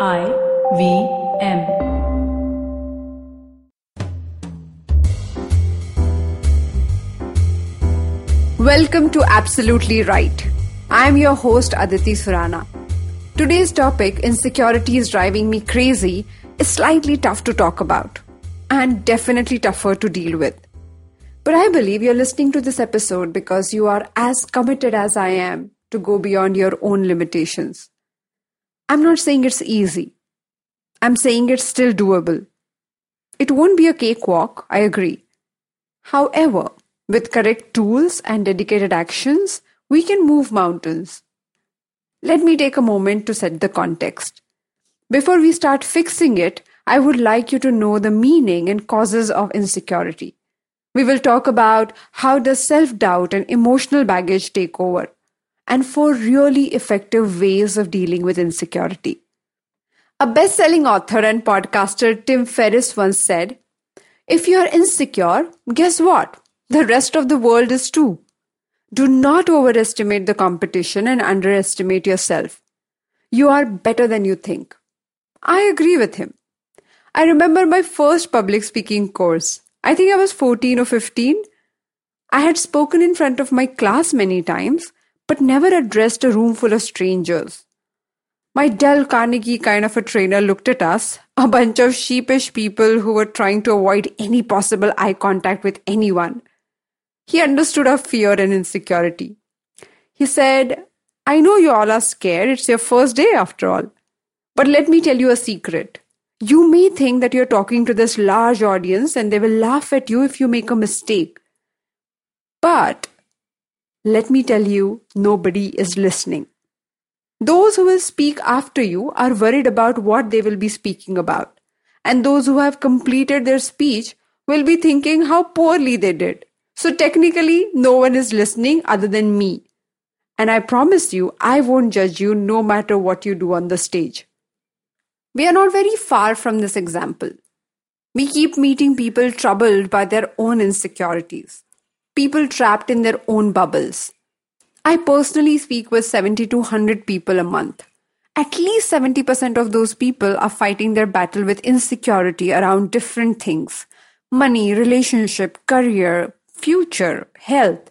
I V M. Welcome to Absolutely Write. I am your host Aditi Surana. Today's topic, insecurity is driving me crazy, is slightly tough to talk about and definitely tougher to deal with. But I believe you're listening to this episode because you are as committed as I am to go beyond your own limitations. I'm not saying it's easy. I'm saying it's still doable. It won't be a cakewalk, I agree. However, with correct tools and dedicated actions, we can move mountains. Let me take a moment to set the context. Before we start fixing it, I would like you to know the meaning and causes of insecurity. We will talk about how does self-doubt and emotional baggage take over and four really effective ways of dealing with insecurity. A best selling author and podcaster Tim Ferriss once said, If you are insecure, guess what? The rest of the world is too. Do not overestimate the competition and underestimate yourself. You are better than you think. I agree with him. I remember my first public speaking course. I think I was 14 or 15. I had spoken in front of my class many times, but never addressed a room full of strangers. My Dale Carnegie kind of a trainer looked at us, a bunch of sheepish people who were trying to avoid any possible eye contact with anyone. He understood our fear and insecurity. He said, I know you all are scared. It's your first day after all. But let me tell you a secret. You may think that you're talking to this large audience and they will laugh at you if you make a mistake. But let me tell you, nobody is listening. Those who will speak after you are worried about what they will be speaking about. And those who have completed their speech will be thinking how poorly they did. So technically, no one is listening other than me. And I promise you, I won't judge you no matter what you do on the stage. We are not very far from this example. We keep meeting people troubled by their own insecurities people trapped in their own bubbles. I personally speak with 70 to 100 people a month. At least 70% of those people are fighting their battle with insecurity around different things money, relationship, career, future, health.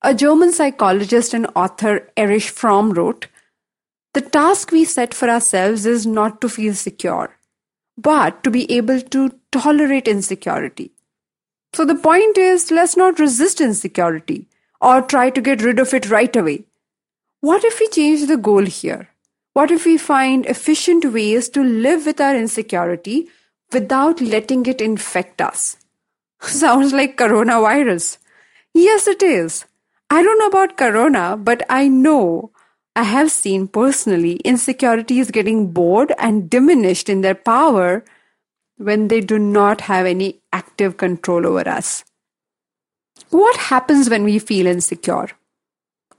A German psychologist and author Erich Fromm wrote The task we set for ourselves is not to feel secure, but to be able to tolerate insecurity. So the point is, let's not resist insecurity or try to get rid of it right away. What if we change the goal here? What if we find efficient ways to live with our insecurity without letting it infect us? Sounds like coronavirus. Yes, it is. I don't know about corona, but I know I have seen personally insecurity is getting bored and diminished in their power when they do not have any active control over us. What happens when we feel insecure?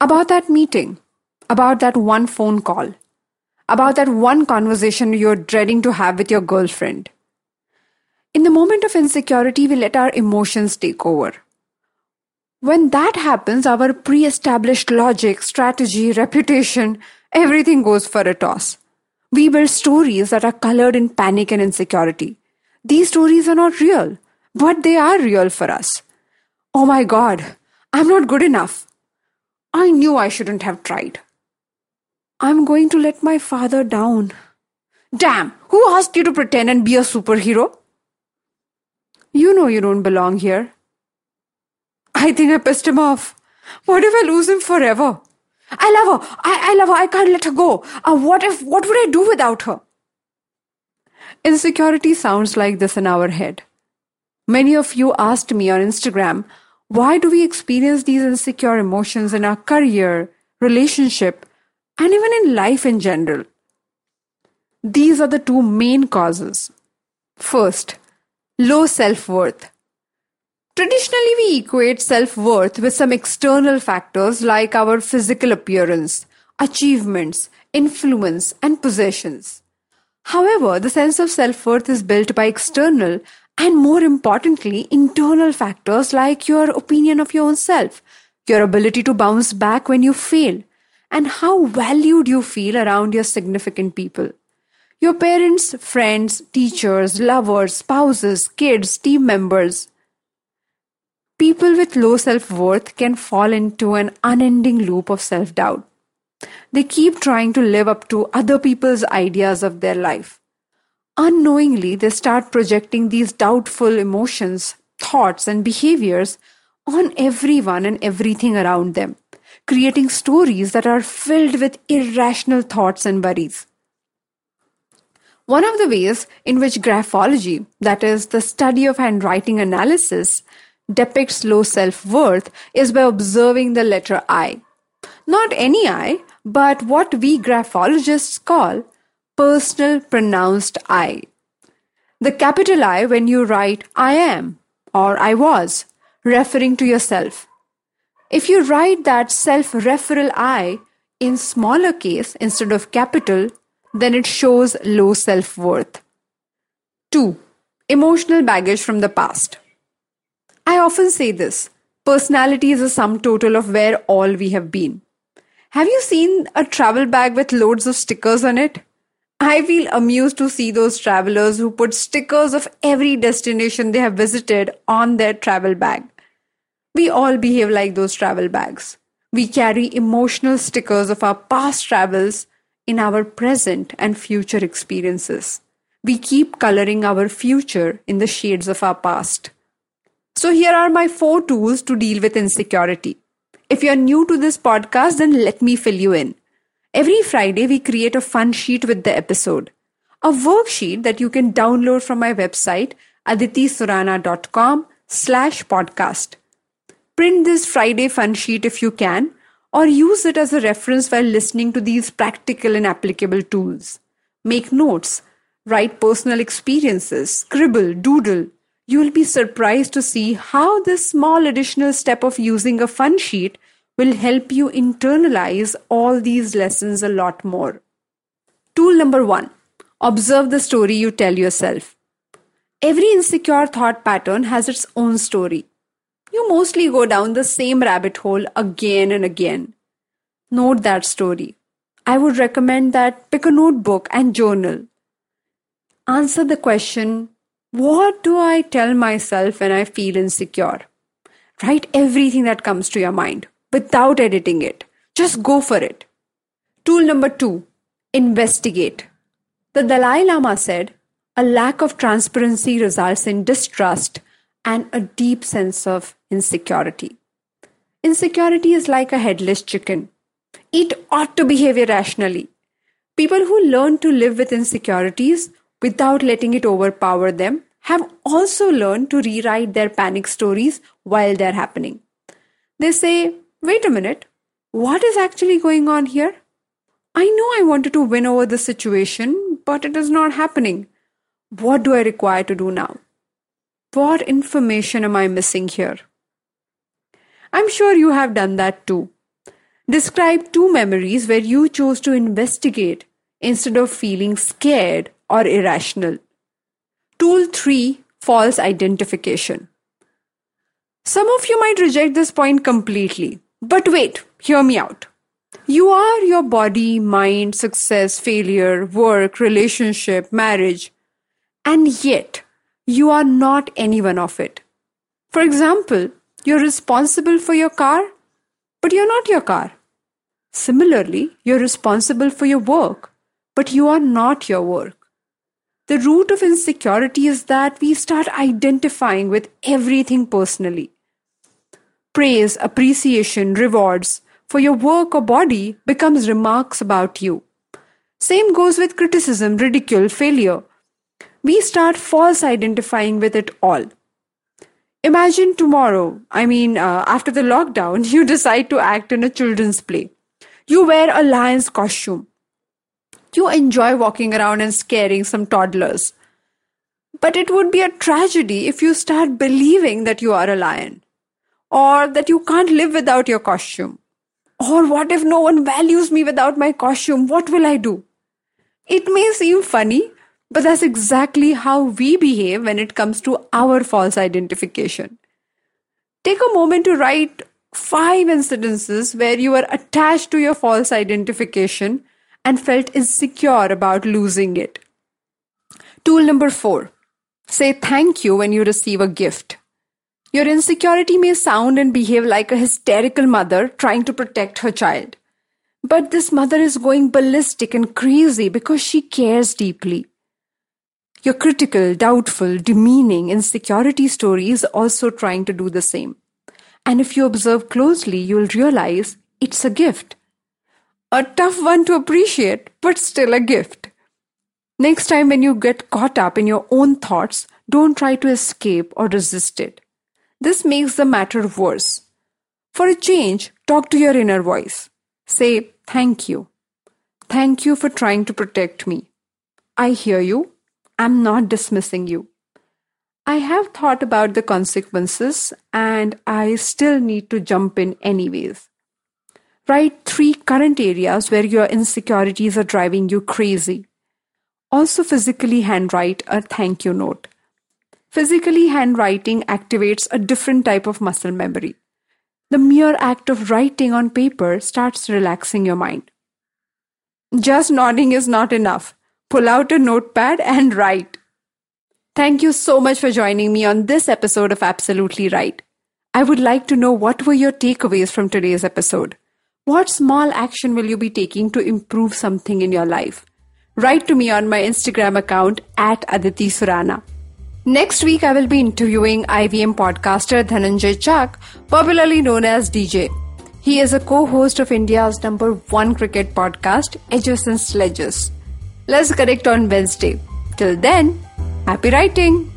About that meeting, about that one phone call, about that one conversation you're dreading to have with your girlfriend. In the moment of insecurity, we let our emotions take over. When that happens, our pre established logic, strategy, reputation, everything goes for a toss. We build stories that are colored in panic and insecurity. These stories are not real, but they are real for us. Oh my God, I'm not good enough. I knew I shouldn't have tried. I'm going to let my father down. Damn, who asked you to pretend and be a superhero? You know you don't belong here. I think I pissed him off. What if I lose him forever? I love her. I, I love her. I can't let her go. Uh, what if, what would I do without her? Insecurity sounds like this in our head. Many of you asked me on Instagram, why do we experience these insecure emotions in our career, relationship, and even in life in general? These are the two main causes. First, low self worth. Traditionally, we equate self worth with some external factors like our physical appearance, achievements, influence, and possessions. However, the sense of self worth is built by external and more importantly, internal factors like your opinion of your own self, your ability to bounce back when you fail, and how valued you feel around your significant people. Your parents, friends, teachers, lovers, spouses, kids, team members. People with low self worth can fall into an unending loop of self doubt. They keep trying to live up to other people's ideas of their life. Unknowingly, they start projecting these doubtful emotions, thoughts, and behaviors on everyone and everything around them, creating stories that are filled with irrational thoughts and worries. One of the ways in which graphology, that is, the study of handwriting analysis, depicts low self worth is by observing the letter I. Not any I, but what we graphologists call personal pronounced I. The capital I when you write I am or I was, referring to yourself. If you write that self referral I in smaller case instead of capital, then it shows low self worth. 2. Emotional baggage from the past. I often say this personality is a sum total of where all we have been. Have you seen a travel bag with loads of stickers on it? I feel amused to see those travelers who put stickers of every destination they have visited on their travel bag. We all behave like those travel bags. We carry emotional stickers of our past travels in our present and future experiences. We keep coloring our future in the shades of our past. So, here are my four tools to deal with insecurity. If you're new to this podcast, then let me fill you in. Every Friday, we create a fun sheet with the episode, a worksheet that you can download from my website, aditisurana.com slash podcast. Print this Friday fun sheet if you can or use it as a reference while listening to these practical and applicable tools. Make notes, write personal experiences, scribble, doodle. You will be surprised to see how this small additional step of using a fun sheet will help you internalize all these lessons a lot more. Tool number one observe the story you tell yourself. Every insecure thought pattern has its own story you mostly go down the same rabbit hole again and again. Note that story. I would recommend that pick a notebook and journal. Answer the question What do I tell myself when I feel insecure? Write everything that comes to your mind without editing it. Just go for it. Tool number two investigate. The Dalai Lama said, A lack of transparency results in distrust and a deep sense of insecurity. Insecurity is like a headless chicken. It ought to behave irrationally. People who learn to live with insecurities without letting it overpower them have also learned to rewrite their panic stories while they're happening. They say, wait a minute, what is actually going on here? I know I wanted to win over the situation, but it is not happening. What do I require to do now? What information am I missing here? I'm sure you have done that too. Describe two memories where you chose to investigate instead of feeling scared or irrational. Tool 3 False Identification. Some of you might reject this point completely, but wait, hear me out. You are your body, mind, success, failure, work, relationship, marriage, and yet you are not any one of it. For example, you're responsible for your car, but you're not your car. Similarly, you're responsible for your work, but you are not your work. The root of insecurity is that we start identifying with everything personally. Praise, appreciation, rewards for your work or body becomes remarks about you. Same goes with criticism, ridicule, failure we start false identifying with it all. Imagine tomorrow, I mean, uh, after the lockdown, you decide to act in a children's play. You wear a lion's costume. You enjoy walking around and scaring some toddlers. But it would be a tragedy if you start believing that you are a lion, or that you can't live without your costume. Or what if no one values me without my costume? What will I do? It may seem funny, but that's exactly how we behave when it comes to our false identification. Take a moment to write five incidences where you were attached to your false identification and felt insecure about losing it. Tool number four say thank you when you receive a gift. Your insecurity may sound and behave like a hysterical mother trying to protect her child. But this mother is going ballistic and crazy because she cares deeply. Your critical, doubtful, demeaning, insecurity story is also trying to do the same. And if you observe closely, you'll realize it's a gift. A tough one to appreciate, but still a gift. Next time when you get caught up in your own thoughts, don't try to escape or resist it. This makes the matter worse. For a change, talk to your inner voice. Say, Thank you. Thank you for trying to protect me. I hear you. I'm not dismissing you. I have thought about the consequences and I still need to jump in anyways. Write three current areas where your insecurities are driving you crazy. Also, physically handwrite a thank you note. Physically handwriting activates a different type of muscle memory. The mere act of writing on paper starts relaxing your mind. Just nodding is not enough. Pull out a notepad and write. Thank you so much for joining me on this episode of Absolutely Write. I would like to know what were your takeaways from today's episode. What small action will you be taking to improve something in your life? Write to me on my Instagram account at Aditi Surana. Next week, I will be interviewing IVM podcaster Dhananjay Chak, popularly known as DJ. He is a co host of India's number one cricket podcast, Edges and Sledges. Let's connect on Wednesday. Till then, happy writing!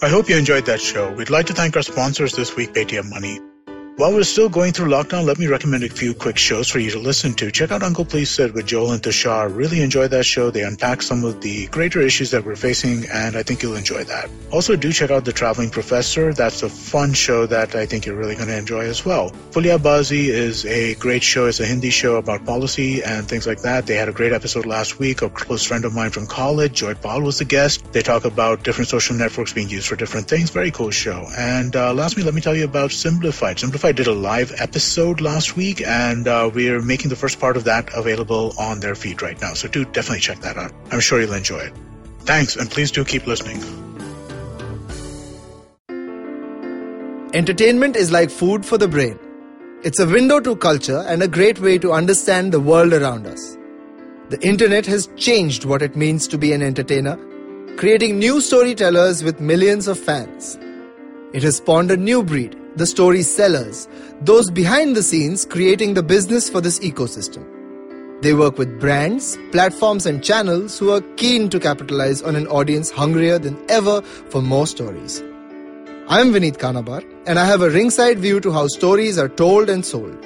I hope you enjoyed that show. We'd like to thank our sponsors this week, Paytm Money. While we're still going through lockdown, let me recommend a few quick shows for you to listen to. Check out Uncle Please Sit with Joel and Tushar. Really enjoy that show. They unpack some of the greater issues that we're facing, and I think you'll enjoy that. Also, do check out The Traveling Professor. That's a fun show that I think you're really going to enjoy as well. Puliyabaazi is a great show. It's a Hindi show about policy and things like that. They had a great episode last week. A close friend of mine from college, Joy Paul, was the guest. They talk about different social networks being used for different things. Very cool show. And uh, lastly, let me tell you about Simplified. Simplified did a live episode last week, and uh, we're making the first part of that available on their feed right now. So do definitely check that out. I'm sure you'll enjoy it. Thanks, and please do keep listening. Entertainment is like food for the brain. It's a window to culture and a great way to understand the world around us. The internet has changed what it means to be an entertainer, creating new storytellers with millions of fans. It has spawned a new breed, the story sellers, those behind the scenes creating the business for this ecosystem. They work with brands, platforms, and channels who are keen to capitalize on an audience hungrier than ever for more stories. I'm Vineet Kanabar, and I have a ringside view to how stories are told and sold.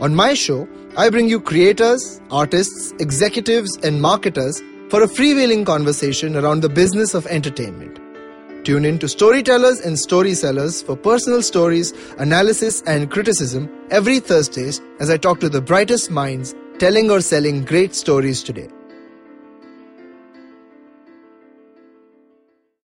On my show, I bring you creators, artists, executives, and marketers for a freewheeling conversation around the business of entertainment. Tune in to Storytellers and Story Sellers for personal stories, analysis, and criticism every Thursdays as I talk to the brightest minds telling or selling great stories today.